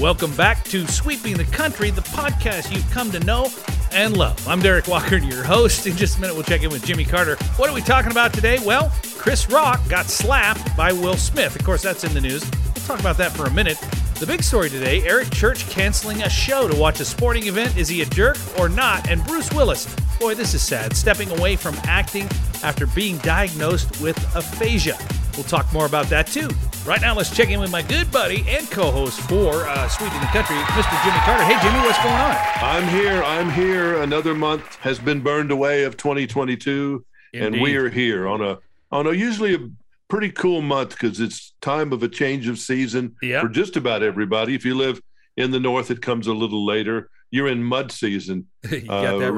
Welcome back to Sweeping the Country, the podcast you've come to know and love. I'm Derik Walker, your host. In just a minute, we'll check in with Jimmy Carter. What are we talking about today? Well, Chris Rock got slapped by Will Smith. Of course, that's in the news. We'll talk about that for a minute. The big story today Eric Church canceling a show to watch a sporting event. Is he a jerk or not? And Bruce Willis, boy, this is sad, stepping away from acting after being diagnosed with aphasia. We'll talk more about that too. Right now, let's check in with my good buddy and co-host for uh, Sweeping the Country, Mr. Jimmy Carter. Hey, Jimmy, what's going on? I'm here. I'm here. Another month has been burned away of 2022, Indeed. and we are here on a on a usually a pretty cool month because it's time of a change of season yep. for just about everybody. If you live in the north, it comes a little later. You're in mud season uh, around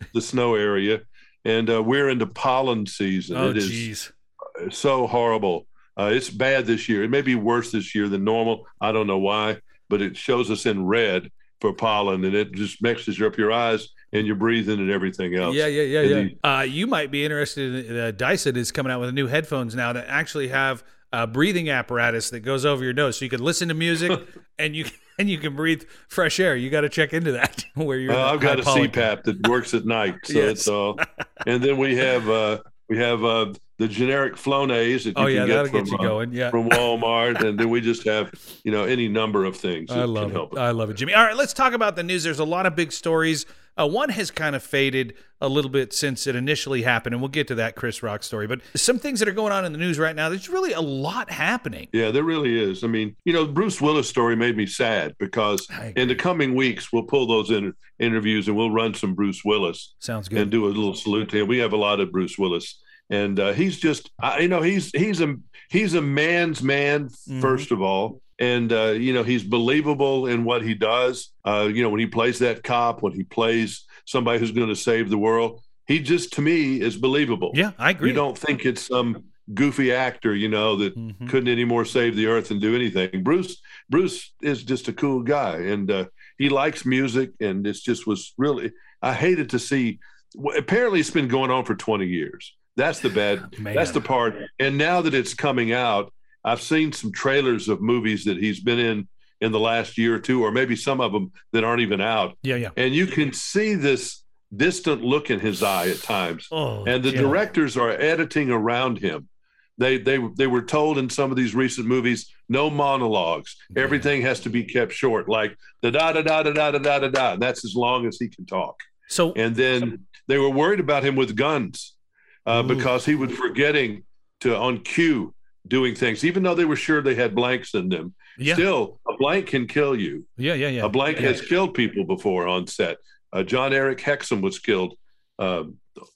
right. the snow area, and uh, we're into pollen season. Oh, it is geez. so horrible. Uh, it's bad this year. It may be worse this year than normal. I don't know why, but it shows us in red for pollen, and it just mixes up your eyes and your breathing and everything else. Yeah, yeah, yeah, and yeah. You, uh, you might be interested. In, uh, Dyson is coming out with new headphones now that actually have a breathing apparatus that goes over your nose, so you can listen to music and you and you can breathe fresh air. You got to check into that where you're. Uh, I've got a CPAP that works at night, so yes. it's all. and then we have uh, we have uh, the generic Flonase that you oh, yeah, can get from, get you uh, going. Yeah. from Walmart, and then we just have you know any number of things. I love it. I love it, Jimmy. All right, let's talk about the news. There's a lot of big stories. Uh, one has kind of faded a little bit since it initially happened, and we'll get to that Chris Rock story. But some things that are going on in the news right now, there's really a lot happening. Yeah, there really is. I mean, you know, Bruce Willis story made me sad because in the coming weeks we'll pull those in, interviews and we'll run some Bruce Willis. Sounds good. And do a little salute to him. We have a lot of Bruce Willis and uh, he's just you know he's he's a he's a man's man 1st mm-hmm. of all. And uh, you know he's believable in what he does. Uh, you know when he plays that cop when he plays somebody who's going to save the world he just to me is believable. Yeah i agree. You don't think it's some goofy actor you know that mm-hmm. couldn't anymore save the earth and do anything. Bruce bruce is just a cool guy. And uh, he likes music and it's just was really i hated to see apparently it's been going on for 20 years that's the bad. Man. That's the part. And now that it's coming out, I've seen some trailers of movies that he's been in in the last year or two, or maybe some of them that aren't even out. Yeah, yeah. And you can see this distant look in his eye at times. Oh, and the yeah. directors are editing around him. They they they were told in some of these recent movies no monologues. Yeah. Everything has to be kept short, like da da da da da da da da da da. And that's as long as he can talk. So and then they were worried about him with guns uh, because he was forgetting to on cue doing things, even though they were sure they had blanks in them. Yeah. Still, a blank can kill you. Yeah, yeah, yeah. A blank yeah. has killed people before on set. Uh, Jon-Erik Hexum was killed uh,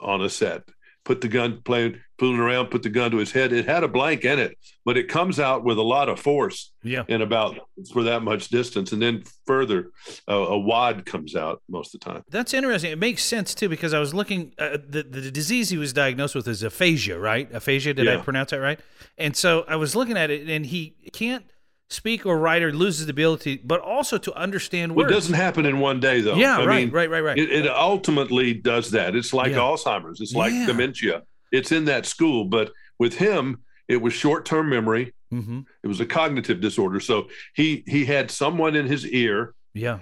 on a set put the gun playing fooling around put the gun to his head it had a blank in it but it comes out with a lot of force yeah in about for that much distance and then further uh, a wad comes out most of the time that's interesting it makes sense too because i was looking uh, the, the disease he was diagnosed with is aphasia right aphasia did yeah. i pronounce that right and so i was looking at it and he can't speak or write or loses the ability, but also to understand words. Well, it doesn't happen in one day, though. Yeah, I right, mean, right, right, right. It, it, ultimately does that. It's like yeah. Alzheimer's. It's like yeah. dementia. It's in that school, but with him, it was short-term memory. Mm-hmm. It was a cognitive disorder. So he he had someone in his ear, yeah,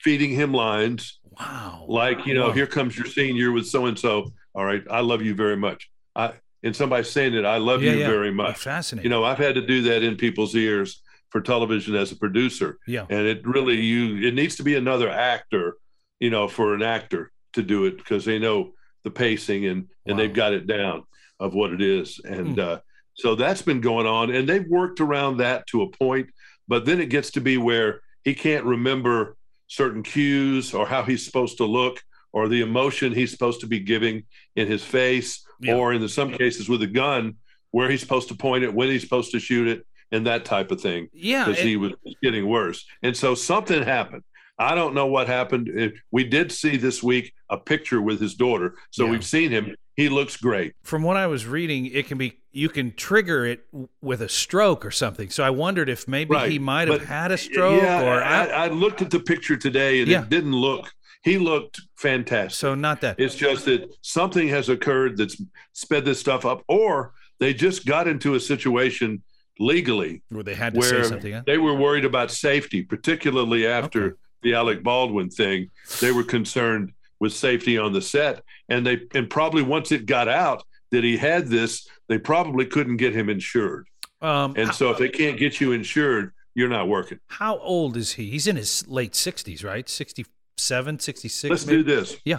feeding him lines. Wow. Like you know, wow. here comes your senior with so and so. All right, I love you very much. I and somebody saying it, I love yeah, you very much. fascinating. You know, I've had to do that in people's ears for television as a producer. Yeah. And it really you it needs to be another actor, you know, for an actor to do it because they know the pacing and wow. and they've got it down of what it is. And mm. uh, so that's been going on and they've worked around that to a point, but then it gets to be where he can't remember certain cues or how he's supposed to look or the emotion he's supposed to be giving in his face yeah. or in the, some cases with a gun where he's supposed to point it when he's supposed to shoot it and that type of thing. Yeah, because he was getting worse, and so something happened. I don't know what happened. We did see this week a picture with his daughter, so yeah. we've seen him. He looks great. From what I was reading, it can be you can trigger it with a stroke or something. So I wondered if maybe right. he might have but, had a stroke. Yeah, or I, I, looked at the picture today, and yeah. it didn't look. He looked fantastic. So not that. It's just that something has occurred that's sped this stuff up, or they just got into a situation legally Where they had to where say something. Huh? they were worried about safety, particularly after Okay. The Alec Baldwin thing. They were concerned with safety on the set, and they and probably once it got out that he had this, they probably couldn't get him insured. Um, And so, if they can't get you insured, you're not working. how old is he? He's in his late 60s, right? 67, 66? Let's maybe? do this. Yeah.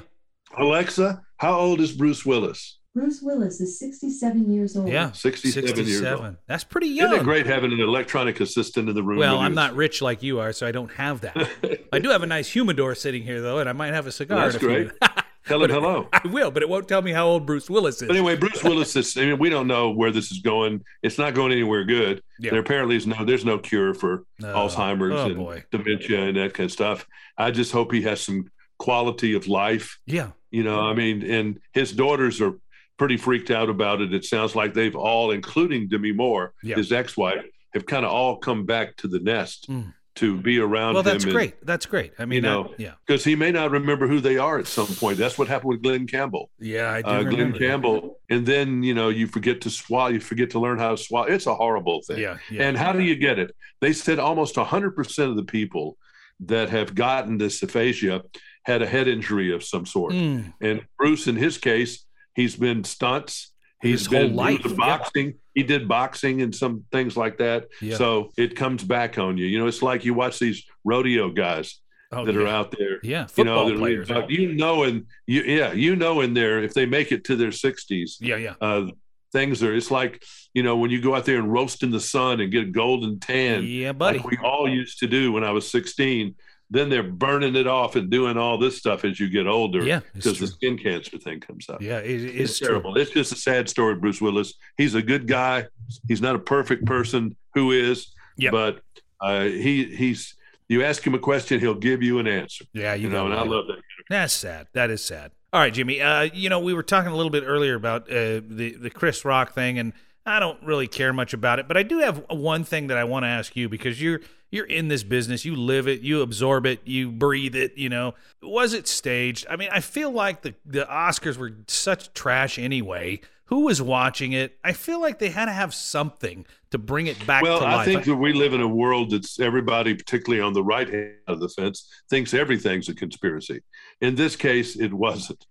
Alexa, how old is Bruce Willis? Bruce Willis is 67 years old. Yeah. 67 years old. That's pretty young. Isn't it great having an electronic assistant in the room? Well, I'm not rich like you are, so I don't have that. I do have a nice humidor sitting here, though, and I might have a cigar. That's in a few- great. Tell him hello. I will, but it won't tell me how old Bruce Willis is. But anyway, Bruce Willis is. I mean, we don't know where this is going. It's not going anywhere good. Yeah. There apparently is no. There's no cure for No. Alzheimer's Oh, and boy. dementia and that kind of stuff. I just hope he has some quality of life. Yeah. You know, I mean, and his daughters are pretty freaked out about it. It sounds like they've all, including Demi Moore, Yeah. his ex-wife, have kind of all come back to the nest Mm. to be around Well, that's great. That's great. I mean, you I- know, yeah. because he may not remember who they are at some point. That's what happened with Glen Campbell Yeah, I do uh, Glen that. Campbell, and then you know you forget to swallow, you forget to learn how to swallow. It's a horrible thing. Yeah, yeah. And how do you get it? They said almost hundred percent of the people that have gotten this aphasia had a head injury of some sort. Mm, And Bruce, in his case, he's been stunts. He's His been was yeah. boxing. He did boxing and some things like that. yeah. So it comes back on you. You know, it's like you watch these rodeo guys Oh, that yeah. are out there Yeah, you know, football that players. you know, and you, yeah, you know, in there, if they make it to their sixties, Yeah, yeah. uh, things are, it's like, you know, when you go out there and roast in the sun and get a golden tan, Yeah, buddy. like we all used to do when I was 16, then they're burning it off and doing all this stuff as you get older Yeah, because the skin cancer thing comes up. Yeah, it, It's, it's terrible. It's just a sad story, Bruce Willis. He's a good guy. He's not a perfect person. Who is? Yep. But uh, he he's. You ask him a question, he'll give you an answer. Yeah, you, You, know, and I love that. That's sad. That is sad. All right, Jimmy. Uh, you know, we were talking a little bit earlier about uh, the the Chris Rock thing, and I don't really care much about it, but I do have one thing that I want to ask you because you're you're in this business, you live it, you absorb it, you breathe it. You know, was it staged? I mean, I feel like the the Oscars were such trash anyway. Who was watching it? I feel like they had to have something to bring it back Well, to I think that we live in a world that's everybody, particularly on the right hand of the fence, thinks everything's a conspiracy. In this case, it wasn't.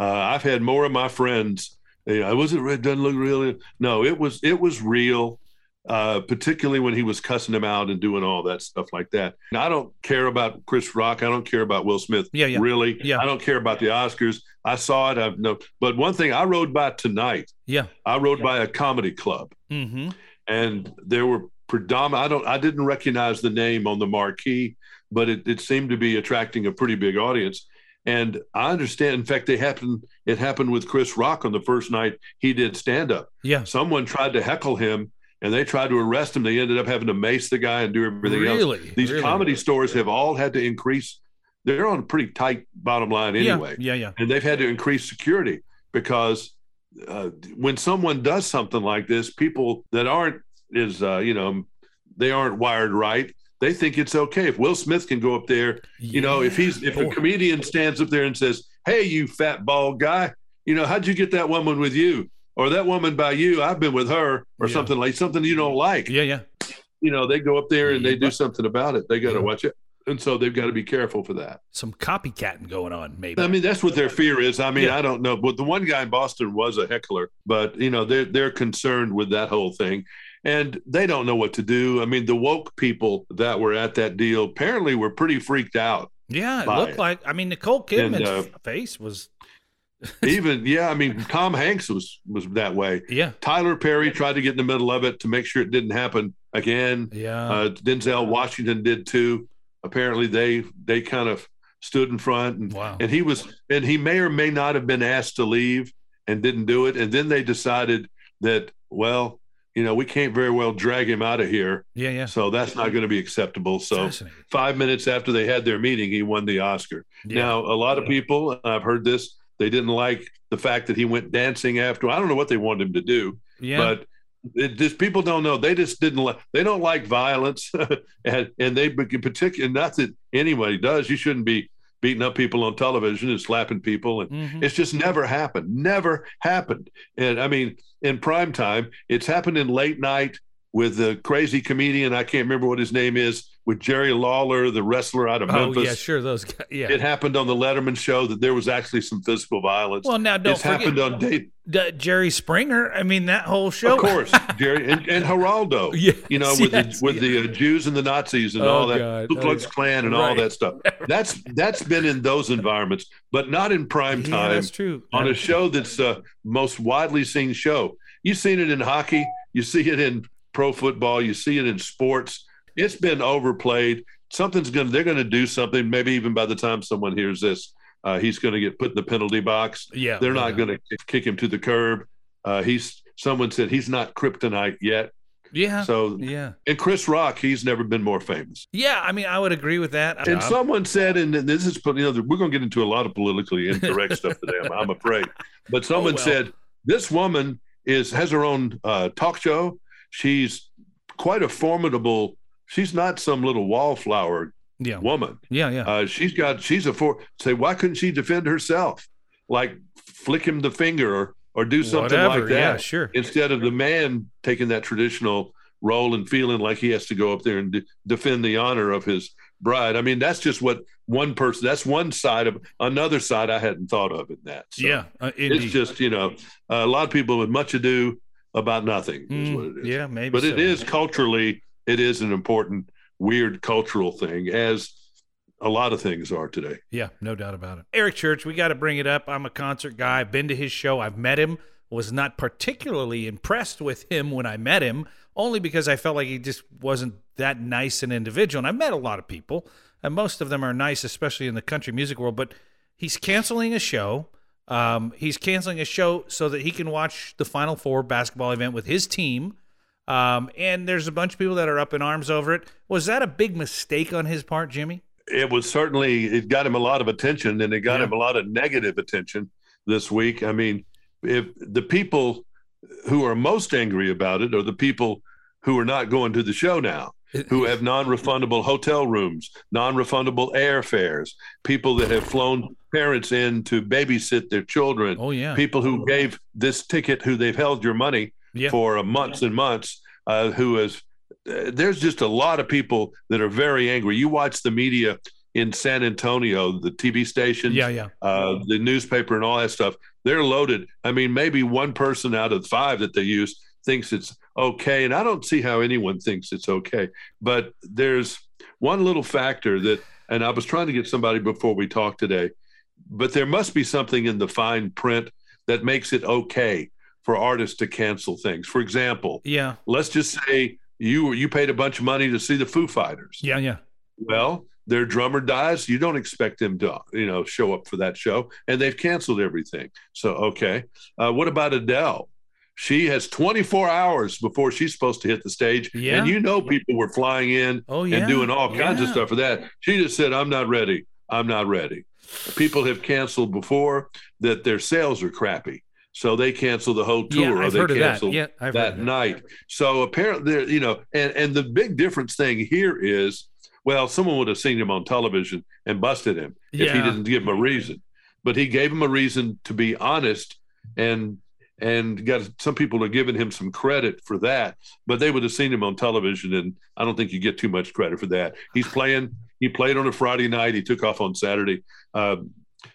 Uh, I've had more of my friends. You know, was it? It doesn't look real. No, it was. It was real. Uh, particularly when he was cussing him out and doing all that stuff like that. And I don't care about Chris Rock. I don't care about Will Smith. Yeah, yeah. Really. Yeah. I don't care about the Oscars. I saw it. I've no. But one thing I rode by tonight. yeah. I rode by a comedy club Mm-hmm. and there were predominant. I don't. I didn't recognize the name on the marquee, but it, it seemed to be attracting a pretty big audience. And I understand. In fact, they happened. It happened with Chris Rock on the first night he did stand up. Yeah. Someone tried to heckle him, and they tried to arrest him. They ended up having to mace the guy and do everything else. Really? These Really? comedy stores have all had to increase. They're on a pretty tight bottom line anyway Yeah. Yeah. Yeah. and they've had to increase security because uh, when someone does something like this, people that aren't is uh, you know they aren't wired right. They think it's okay if Will Smith can go up there. You know, if he's if a comedian stands up there and says, "Hey, you fat bald guy, you know how'd you get that woman with you?" Or that woman by you, I've been with her, or Yeah. something like something you don't like. Yeah. Yeah. You know, they go up there and Yeah, they do something about it. They got to Yeah. watch it, and so they've got to be careful for that. Some copycatting going on, maybe. I mean, that's what their fear is. I mean. I don't know, but the one guy in Boston was a heckler, but you know, they're they're concerned with that whole thing, and they don't know what to do. I mean, the woke people that were at that deal apparently were pretty freaked out. Yeah, it looked it. like. I mean, Nicole Kidman's uh, face was. Even yeah, I mean, Tom Hanks was was that way. Yeah, Tyler Perry tried to get in the middle of it to make sure it didn't happen again. yeah, Uh, Denzel Washington did too. Apparently, they they kind of stood in front and wow. and he was and he may or may not have been asked to leave and didn't do it and then they decided that well you know we can't very well drag him out of here yeah, yeah. so that's not going to be acceptable so five minutes after they had their meeting he won the oscar Yeah. now a lot of people i've heard this they didn't like the fact that he went dancing after i don't know what they wanted him to do yeah, but it just people don't know they just didn't like they don't like violence and and they in particular not that anybody does you shouldn't be beating up people on television and slapping people and Mhm. it's just never happened never happened and i mean in prime time it's happened in late night with the crazy comedian. I can't remember what his name is. With Jerry Lawler, the wrestler out of Memphis. Oh yeah, sure. Those guys. Yeah. It happened on the Letterman show that there was actually some physical violence. well, now don't it's forget happened on date. D- Jerry Springer. I mean, that whole show. Of course, Jerry and, and Geraldo. Yes, you know, with yes, the with the uh, Jews and the Nazis and Oh, all that, God. Ku Oh, Klux yeah. Klan and all Right. that stuff. That's that's been in those environments, but not in prime Yeah, time that's true. on a show that's uh, most widely seen show. You've seen it in hockey, you see it in pro football, you see it in sports. It's been overplayed. Something's going. to They're going to do something. Maybe even by the time someone hears this, uh, he's going to get put in the penalty box. Yeah, They're yeah. not going to kick him to the curb. Uh, he's someone said he's not kryptonite yet. Yeah. So yeah. and Chris Rock, he's never been more famous. Yeah. I mean, I would agree with that. And I'm- someone said, and this is, you know, we're going to get into a lot of politically incorrect stuff today. I'm, I'm afraid, but someone Oh, well. said this woman is has her own uh, talk show. She's quite a formidable. She's not some little wallflower yeah. woman. Yeah. Yeah. Uh, she's got. She's a for. Say, why couldn't she defend herself? Like flick him the finger or or do something Whatever. like that Yeah. Sure. instead of the man taking that traditional role and feeling like he has to go up there and de- defend the honor of his bride. I mean, that's just what one person. That's one side of another side I hadn't thought of in that. So yeah. Uh, it's just you know a lot of people with much ado about nothing is Mm, what it is. yeah. Maybe. but it so. is culturally, it is an important weird cultural thing as a lot of things are today. Yeah, no doubt about it. Eric Church, we got to bring it up. I'm a concert guy. I've been to his show. I've met him. Was not particularly impressed with him when I met him, only because I felt like he just wasn't that nice an individual. And I've met a lot of people, and most of them are nice, especially in the country music world. But he's canceling a show. Um, he's canceling a show so that he can watch the Final Four basketball event with his team. Um, and there's a bunch of people that are up in arms over it. Was that a big mistake on his part, Jimmy? it was certainly it got him a lot of attention and it got Yeah. him a lot of negative attention this week i mean if the people who are most angry about it are the people who are not going to the show now who have non-refundable hotel rooms non-refundable airfares people that have flown parents in to babysit their children Oh yeah. people who gave this ticket who they've held your money Yeah. for months and months uh, who has uh, there's just a lot of people that are very angry. You watch the media in san antonio the tv stations Yeah, yeah. uh, the newspaper and all that stuff. They're loaded. I mean maybe one person out of five that they use thinks it's okay and i don't see how anyone thinks it's okay. But there's one little factor that and i was trying to get somebody before we talked today but there must be something in the fine print that makes it okay for artists to cancel things for example Yeah, let's just say you you paid a bunch of money to see the foo fighters yeah, yeah. well, their drummer dies. You don't expect them to, you know, show up for that show, and they've canceled everything. So, okay. Uh, what about Adele? She has 24 hours before she's supposed to hit the stage, Yeah. and you know people were flying in Oh yeah. and doing all kinds of stuff for that. She just said, "I'm not ready. I'm not ready." People have canceled before that their sales are crappy, so they cancel the whole tour Yeah, I've they heard of that. cancel Yeah, I've that night. So apparently, there, you know, and and the big difference thing here is, well, someone would have seen him on television and busted him if he didn't give him a reason, but he gave him a reason to be honest and and got some people are giving him some credit for that, but they would have seen him on television, and I don't think you get too much credit for that. He's playing. He played on a Friday night. He took off on Saturday. Um,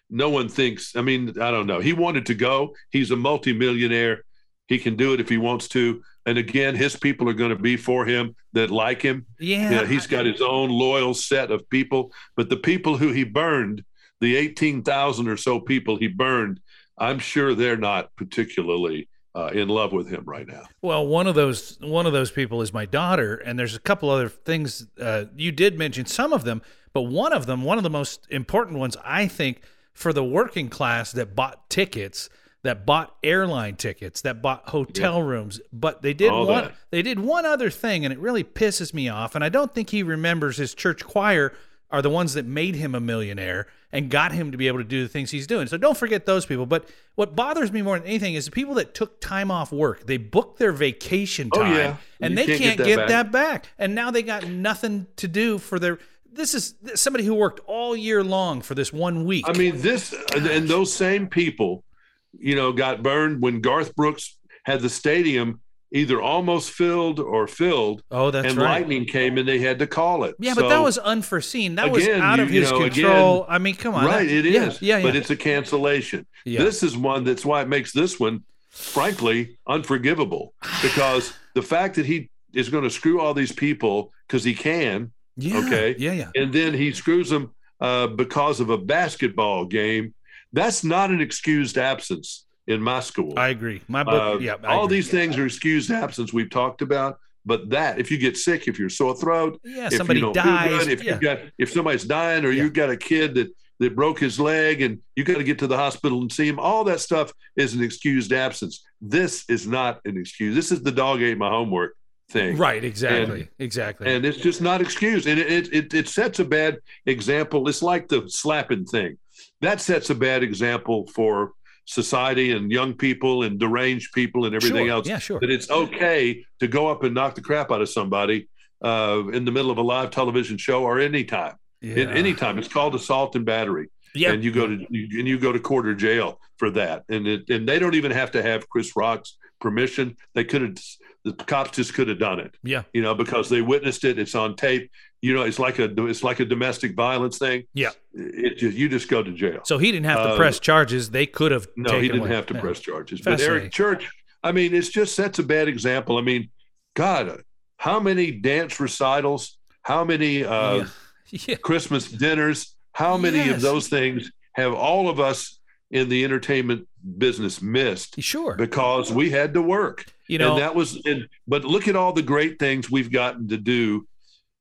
no one thinks. I mean, I don't know. He wanted to go. He's a multimillionaire. He can do it if he wants to. And again, his people are going to be for him that like him. Yeah, Yeah, he's got his own loyal set of people. But the people who he burned, the 18,000 or so people he burned, I'm sure they're not particularly uh, in love with him right now. Well, one of those one of those people is my daughter, and there's a couple other things uh, you did mention some of them, but one of them, one of the most important ones, I think, for the working class that bought tickets, that bought airline tickets, that bought hotel rooms, but they did All one that. they did one other thing, and it really pisses me off, and I don't think he remembers his church choir are the ones that made him a millionaire and got him to be able to do the things he's doing. So don't forget those people. But what bothers me more than anything is the people that took time off work. They booked their vacation Oh, time yeah. and You they can't can't get get, that that, back. And now they got nothing to do for their this is somebody who worked all year long for this one week. I mean, this and those same people, you know, got burned when Garth Brooks had the stadium either almost filled or filled, Oh, that's and right. lightning came and they had to call it. Yeah, but that was unforeseen. That was out of you his know, control. again- I mean, come on. right. that- It yeah, is, Yeah, yeah. but it's a cancellation. yeah. This is one that's why it makes this one, frankly, unforgivable because the fact that he is going to screw all these people because he can, yeah. okay. Yeah, yeah. and then he screws them uh, because of a basketball game. That's not an excused absence in my school. I agree. My book. Uh, yeah. I all agree. these things are excused absence we've talked about. But that, if you get sick, if you're sore throat, Yeah. if Somebody you dies. good, if yeah. you got if somebody's dying or Yeah. you've got a kid that that broke his leg and you got to get to the hospital and see him, all that stuff is an excused absence. This is not an excuse. This is the dog ate my homework thing. right. Exactly. exactly. And it's just not excused. And it, it, it, sets a bad example. It's like the slapping thing. That sets a bad example for society and young people and deranged people and everything Sure. else. Yeah. Sure. That it's okay to go up and knock the crap out of somebody uh, in the middle of a live television show or anytime. Yeah. In anytime. It's called assault and battery. Yeah. And you go to you, and you go to court or jail for that. And it, and they don't even have to have Chris Rock's permission. They could have the cops just could have done it yeah. you know, because they witnessed it. It's on tape. You know, it's like a it's like a domestic violence thing. Yeah. it just you just go to jail. So he didn't have to Uh, press charges. They could have. No, taken he didn't away. have to Yeah. press charges. But Eric Church, I mean, it's just sets a bad example. I mean, God, how many dance recitals? How many uh, yeah. yeah. Christmas dinners? How many Yes. of those things have all of us in the entertainment business missed Sure. because we had to work? you know. and that was and but look at all the great things we've gotten to do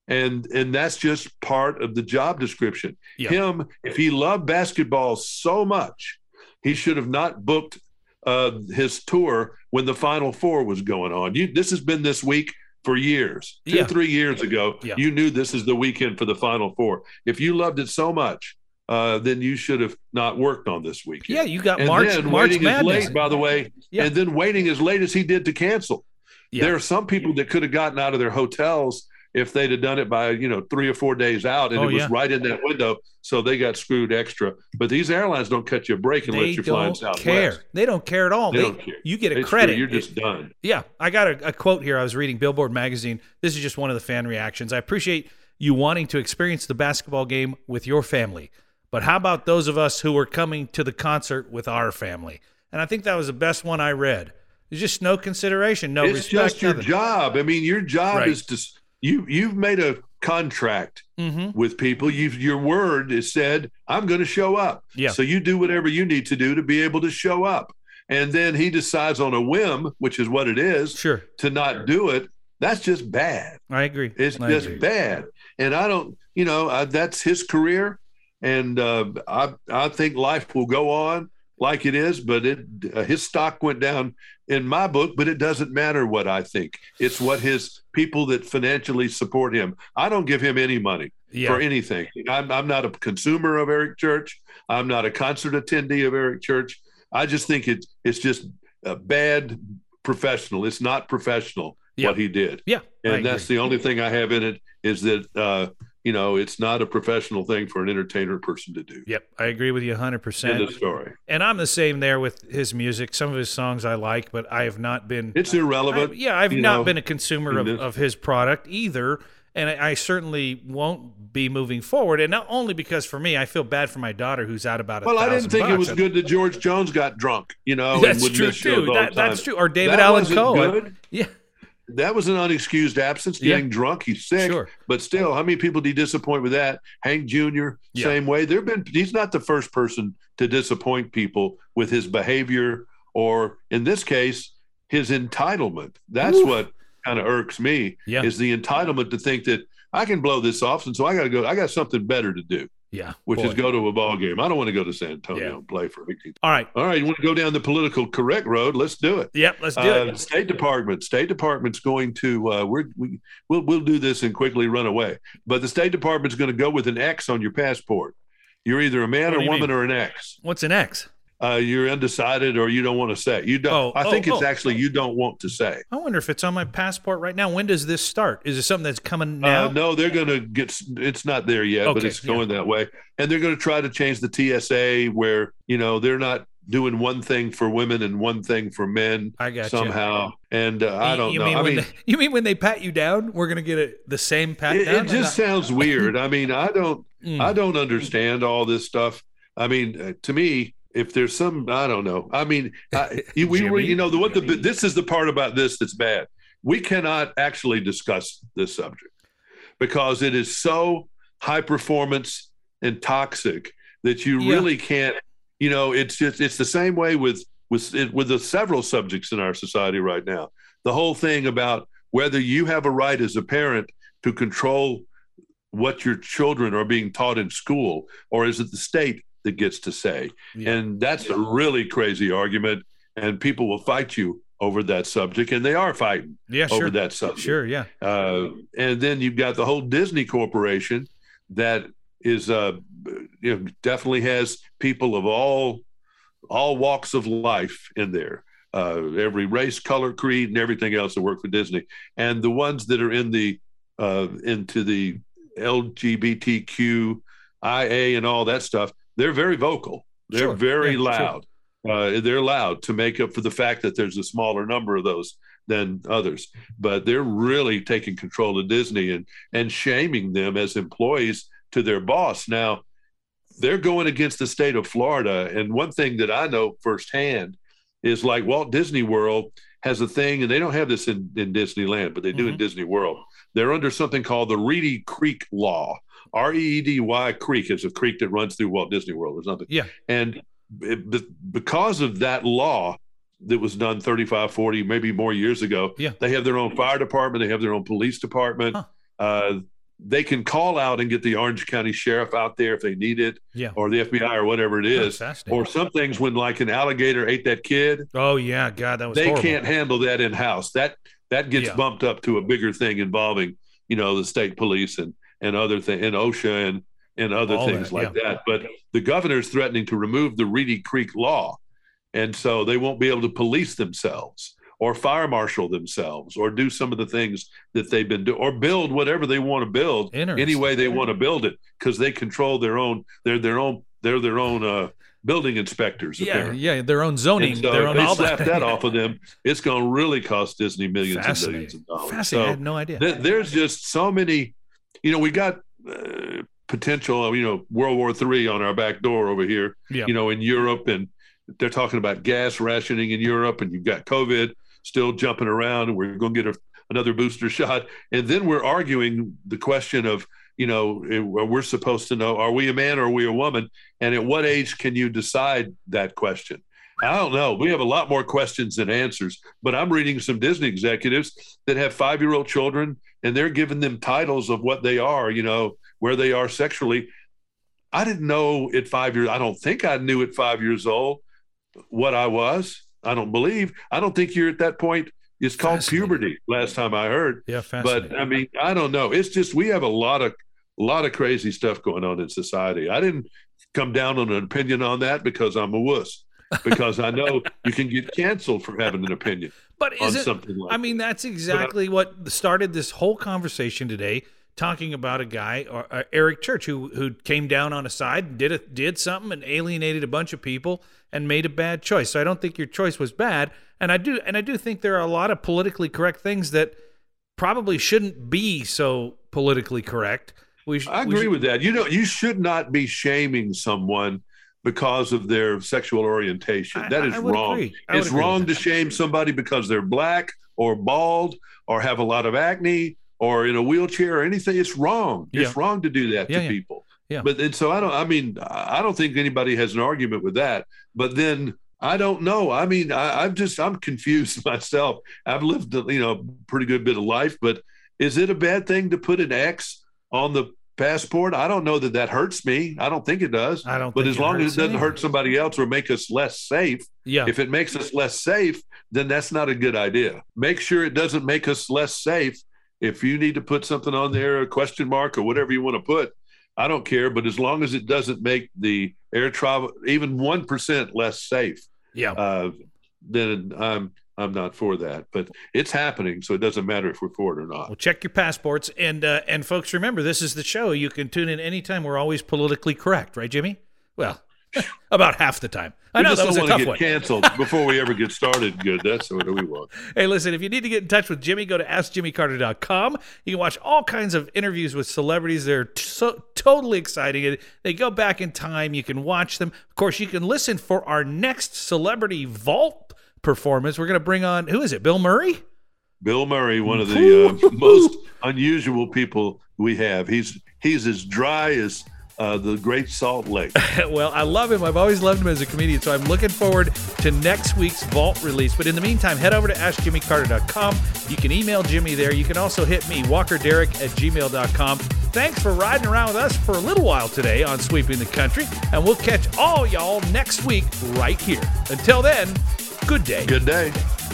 and and that's just part of the job description him if he loved basketball so much he should have not booked uh, his tour when the final four was going on you this has been this week for years two Yeah. three years ago Yeah. you knew this is the weekend for the final four if you loved it so much uh, then you should have not worked on this weekend yeah. You got and March. then March waiting Madness. as late, by the way, Yeah. and then waiting as late as he did to cancel. Yeah. There are some people that could have gotten out of their hotels if they'd have done it by you know three or four days out, and Oh, it was yeah. right in that window, so they got screwed extra. But these airlines don't cut you a break unless they you're flying Southwest. care. They don't care at all. They don't care. You get a They screw- credit. You're just done. Yeah, I got a, a quote here. I was reading Billboard magazine. This is just one of the fan reactions. I appreciate you wanting to experience the basketball game with your family, but how about those of us who were coming to the concert with our family? And I think that was the best one I read. There's just no consideration, no it's respect. just your nothing. job. I mean, your job Right. is to you. You've made a contract Mhm. with people. You've your word is said. I'm going to show up. Yeah. So you do whatever you need to do to be able to show up. And then he decides on a whim, which is what it is, Sure, to not do it. That's just bad. I agree. It's I just agree. bad. And I don't, you know, uh, that's his career, and uh, I I think life will go on like it is. But it uh, his stock went down in my book, but it doesn't matter what I think. It's what his people that financially support him. I don't give him any money Yeah, for anything. I'm I'm not a consumer of Eric Church. I'm not a concert attendee of Eric Church. I just think it's it's just a bad professional. It's not professional Yeah. what he did yeah, I and that's agree. the only thing I have in it is that uh, you know it's not a professional thing for an entertainer person to do. Yep, I agree with you 100%. End percent of story. And I'm the same there with his music. Some of his songs I like, but I have not been. It's I- irrelevant. yeah, I've not know, been a consumer of, of his product either, and I, I certainly won't be moving forward. And not only because for me, I feel bad for my daughter who's out about a well, I didn't think it was good that George Jones got drunk. You know, That's true too. That, that's true. Or David That Allen Coe. Yeah, That was an unexcused absence. Yeah. Getting drunk, he's sick. Sure. But still, how many people do you disappoint with that? Hank Jr. Yeah. Same way. There've been. He's not the first person to disappoint people with his behavior, or in this case, his entitlement. That's what kind of irks me. Yeah. Is the entitlement to think that I can blow this off, and so I got to go. I got something better to do, yeah. which boy. is go to a ball game. I don't want to go to San Antonio Yeah. and play for 18. All right. All right, you want to go down the political correct road? Let's do it. Yep. Let's do Uh, it. State Department. State Department's going to. Uh, we're, we we'll we'll do this and quickly run away. But the State Department's going to go with an X on your passport. You're either a man What or woman mean? or an X. What's an X? Uh, you're undecided or you don't want to say. You don't. Oh, I think oh, it's oh. actually you don't want to say. I wonder if it's on my passport right now. When does this start? Is it something that's coming now? Uh, no, they're going to get. It's not there yet, but it's going that way. And they're going to try to change the TSA where you know they're not doing one thing for women and one thing for men I got somehow. And uh, I don't you know. Mean I mean, they, you mean when they pat you down, we're gonna get a, the same pat it, down? it just sounds weird. I mean, I don't, Mm. I don't understand all this stuff. I mean, uh, to me, if there's some, I don't know. I mean, I, we were, you know, the what the this is the part about this that's bad. We cannot actually discuss this subject because it is so high performance and toxic that you Yeah. really can't. You know, it's just it's the same way with with it, with the several subjects in our society right now. The whole thing about whether you have a right as a parent to control what your children are being taught in school, or is it the state that gets to say? Yeah. And that's a really crazy argument, and people will fight you over that subject, and they are fighting yeah, over sure, that subject. sure, yeah, Uh, and then you've got the whole Disney Corporation that is uh, you know definitely has people of all all walks of life in there. Uh, every race, color, creed, and everything else that work for Disney, and the ones that are in the uh, into the LGBTQIA and all that stuff, they're very vocal. They're Sure. very Yeah, sure. loud. Uh, they're loud to make up for the fact that there's a smaller number of those than others. But they're really taking control of Disney and and shaming them as employees to their boss. Now, they're going against the state of Florida. And one thing that I know firsthand is like Walt Disney World has a thing, and they don't have this in, in Disneyland, but they do in Disney World. They're under something called the Reedy Creek Law. R E E D Y Creek is a creek that runs through Walt Disney World or something. Yeah. And it, because of that law that was done 35, 40, maybe more years ago, Yeah. they have their own fire department, they have their own police department. Huh. Uh, they can call out and get the Orange County Sheriff out there if they need it, yeah. or the FBI or whatever it is. Or some things when like an alligator ate that kid, oh yeah, God, that was they horrible. can't handle that in house. That that gets Yeah. bumped up to a bigger thing involving, you know, the state police and and other things and OSHA and and other All things that, like that. But the governor's threatening to remove the Reedy Creek law, and so they won't be able to police themselves or fire marshal themselves or do some of the things that they've been doing or build whatever they want to build any way they want to build it because they control their own. They're their own. They're their own uh, building inspectors. Yeah, apparently. yeah, their own zoning, And so their if own they slap that off of them, it's going to really cost Disney millions and millions of dollars. Fascinating. I So had no idea. th- there's just so many. You know, we got uh, potential. You know, World War Three on our back door over here. Yeah. You know, in Europe, and they're talking about gas rationing in Europe, and you've got COVID still jumping around, and we're going to get a, another booster shot, and then we're arguing the question of. You know, we're supposed to know: Are we a man or are we a woman? And at what age can you decide that question? I don't know. We have a lot more questions than answers, but I'm reading some Disney executives that have five year old children and they're giving them titles of what they are, you know, where they are sexually. I didn't know at five years, I don't think I knew at five years old what I was. I don't believe. I don't think you're at that point. It's called puberty, last time I heard. Yeah, fascinating. But I mean, I don't know. It's just we have a lot of a lot of crazy stuff going on in society. I didn't come down on an opinion on that because I'm a wuss. Because I know you can get canceled for having an opinion But on is it? something like I mean, that's exactly what started this whole conversation today. Talking about a guy, or, uh, Eric Church, who who came down on a side, did a, did something, and alienated a bunch of people, and made a bad choice. So I don't think your choice was bad, and I do, and I do think there are a lot of politically correct things that probably shouldn't be so politically correct. We sh- I agree should- with that. You know, you should not be shaming someone because of their sexual orientation. I- that is wrong. agree. It's wrong to shame somebody because they're black or bald or have a lot of acne or in a wheelchair or anything. It's wrong. It's wrong to do that Yeah, to yeah. people. Yeah. But and so I don't. I mean, I don't think anybody has an argument with that. But then I don't know. I mean, I, I'm just I'm confused myself. I've lived you know pretty good bit of life, but is it a bad thing to put an X on the passport? I don't know that that hurts me. I don't think it does. I don't. But as long as it doesn't hurt somebody else or make us less safe, yeah, if it makes us less safe, then that's not a good idea. Make sure it doesn't make us less safe. If you need to put something on there, a question mark or whatever you want to put, I don't care. But as long as it doesn't make the air travel even one percent less safe, yeah. uh, then I'm I'm not for that. But it's happening, so it doesn't matter if we're for it or not. Well, check your passports, and uh, and folks, remember this is the show. You can tune in anytime. We're always politically correct, right, Jimmy? Well, about half the time. I We know just that was a tough want to one. get canceled before we ever get started. Good. That's what we want. Hey, listen, if you need to get in touch with Jimmy, go to AskJimmyCarter.com. You can watch all kinds of interviews with celebrities. They're t- so totally exciting. They go back in time. You can watch them. Of course, you can listen for our next Celebrity Vault performance. We're going to bring on, who is it, Bill Murray? Bill Murray, one of the uh, most unusual people we have. He's he's as dry as uh, the Great Salt Lake. well, I love him. I've always loved him as a comedian, so I'm looking forward to next week's Vault release. But in the meantime, head over to AskJimmyCarter.com. You can email Jimmy there. You can also hit me, WalkerDerek at gmail.com. Thanks for riding around with us for a little while today on Sweeping the Country, and we'll catch all y'all next week right here. Until then, good day. Good day.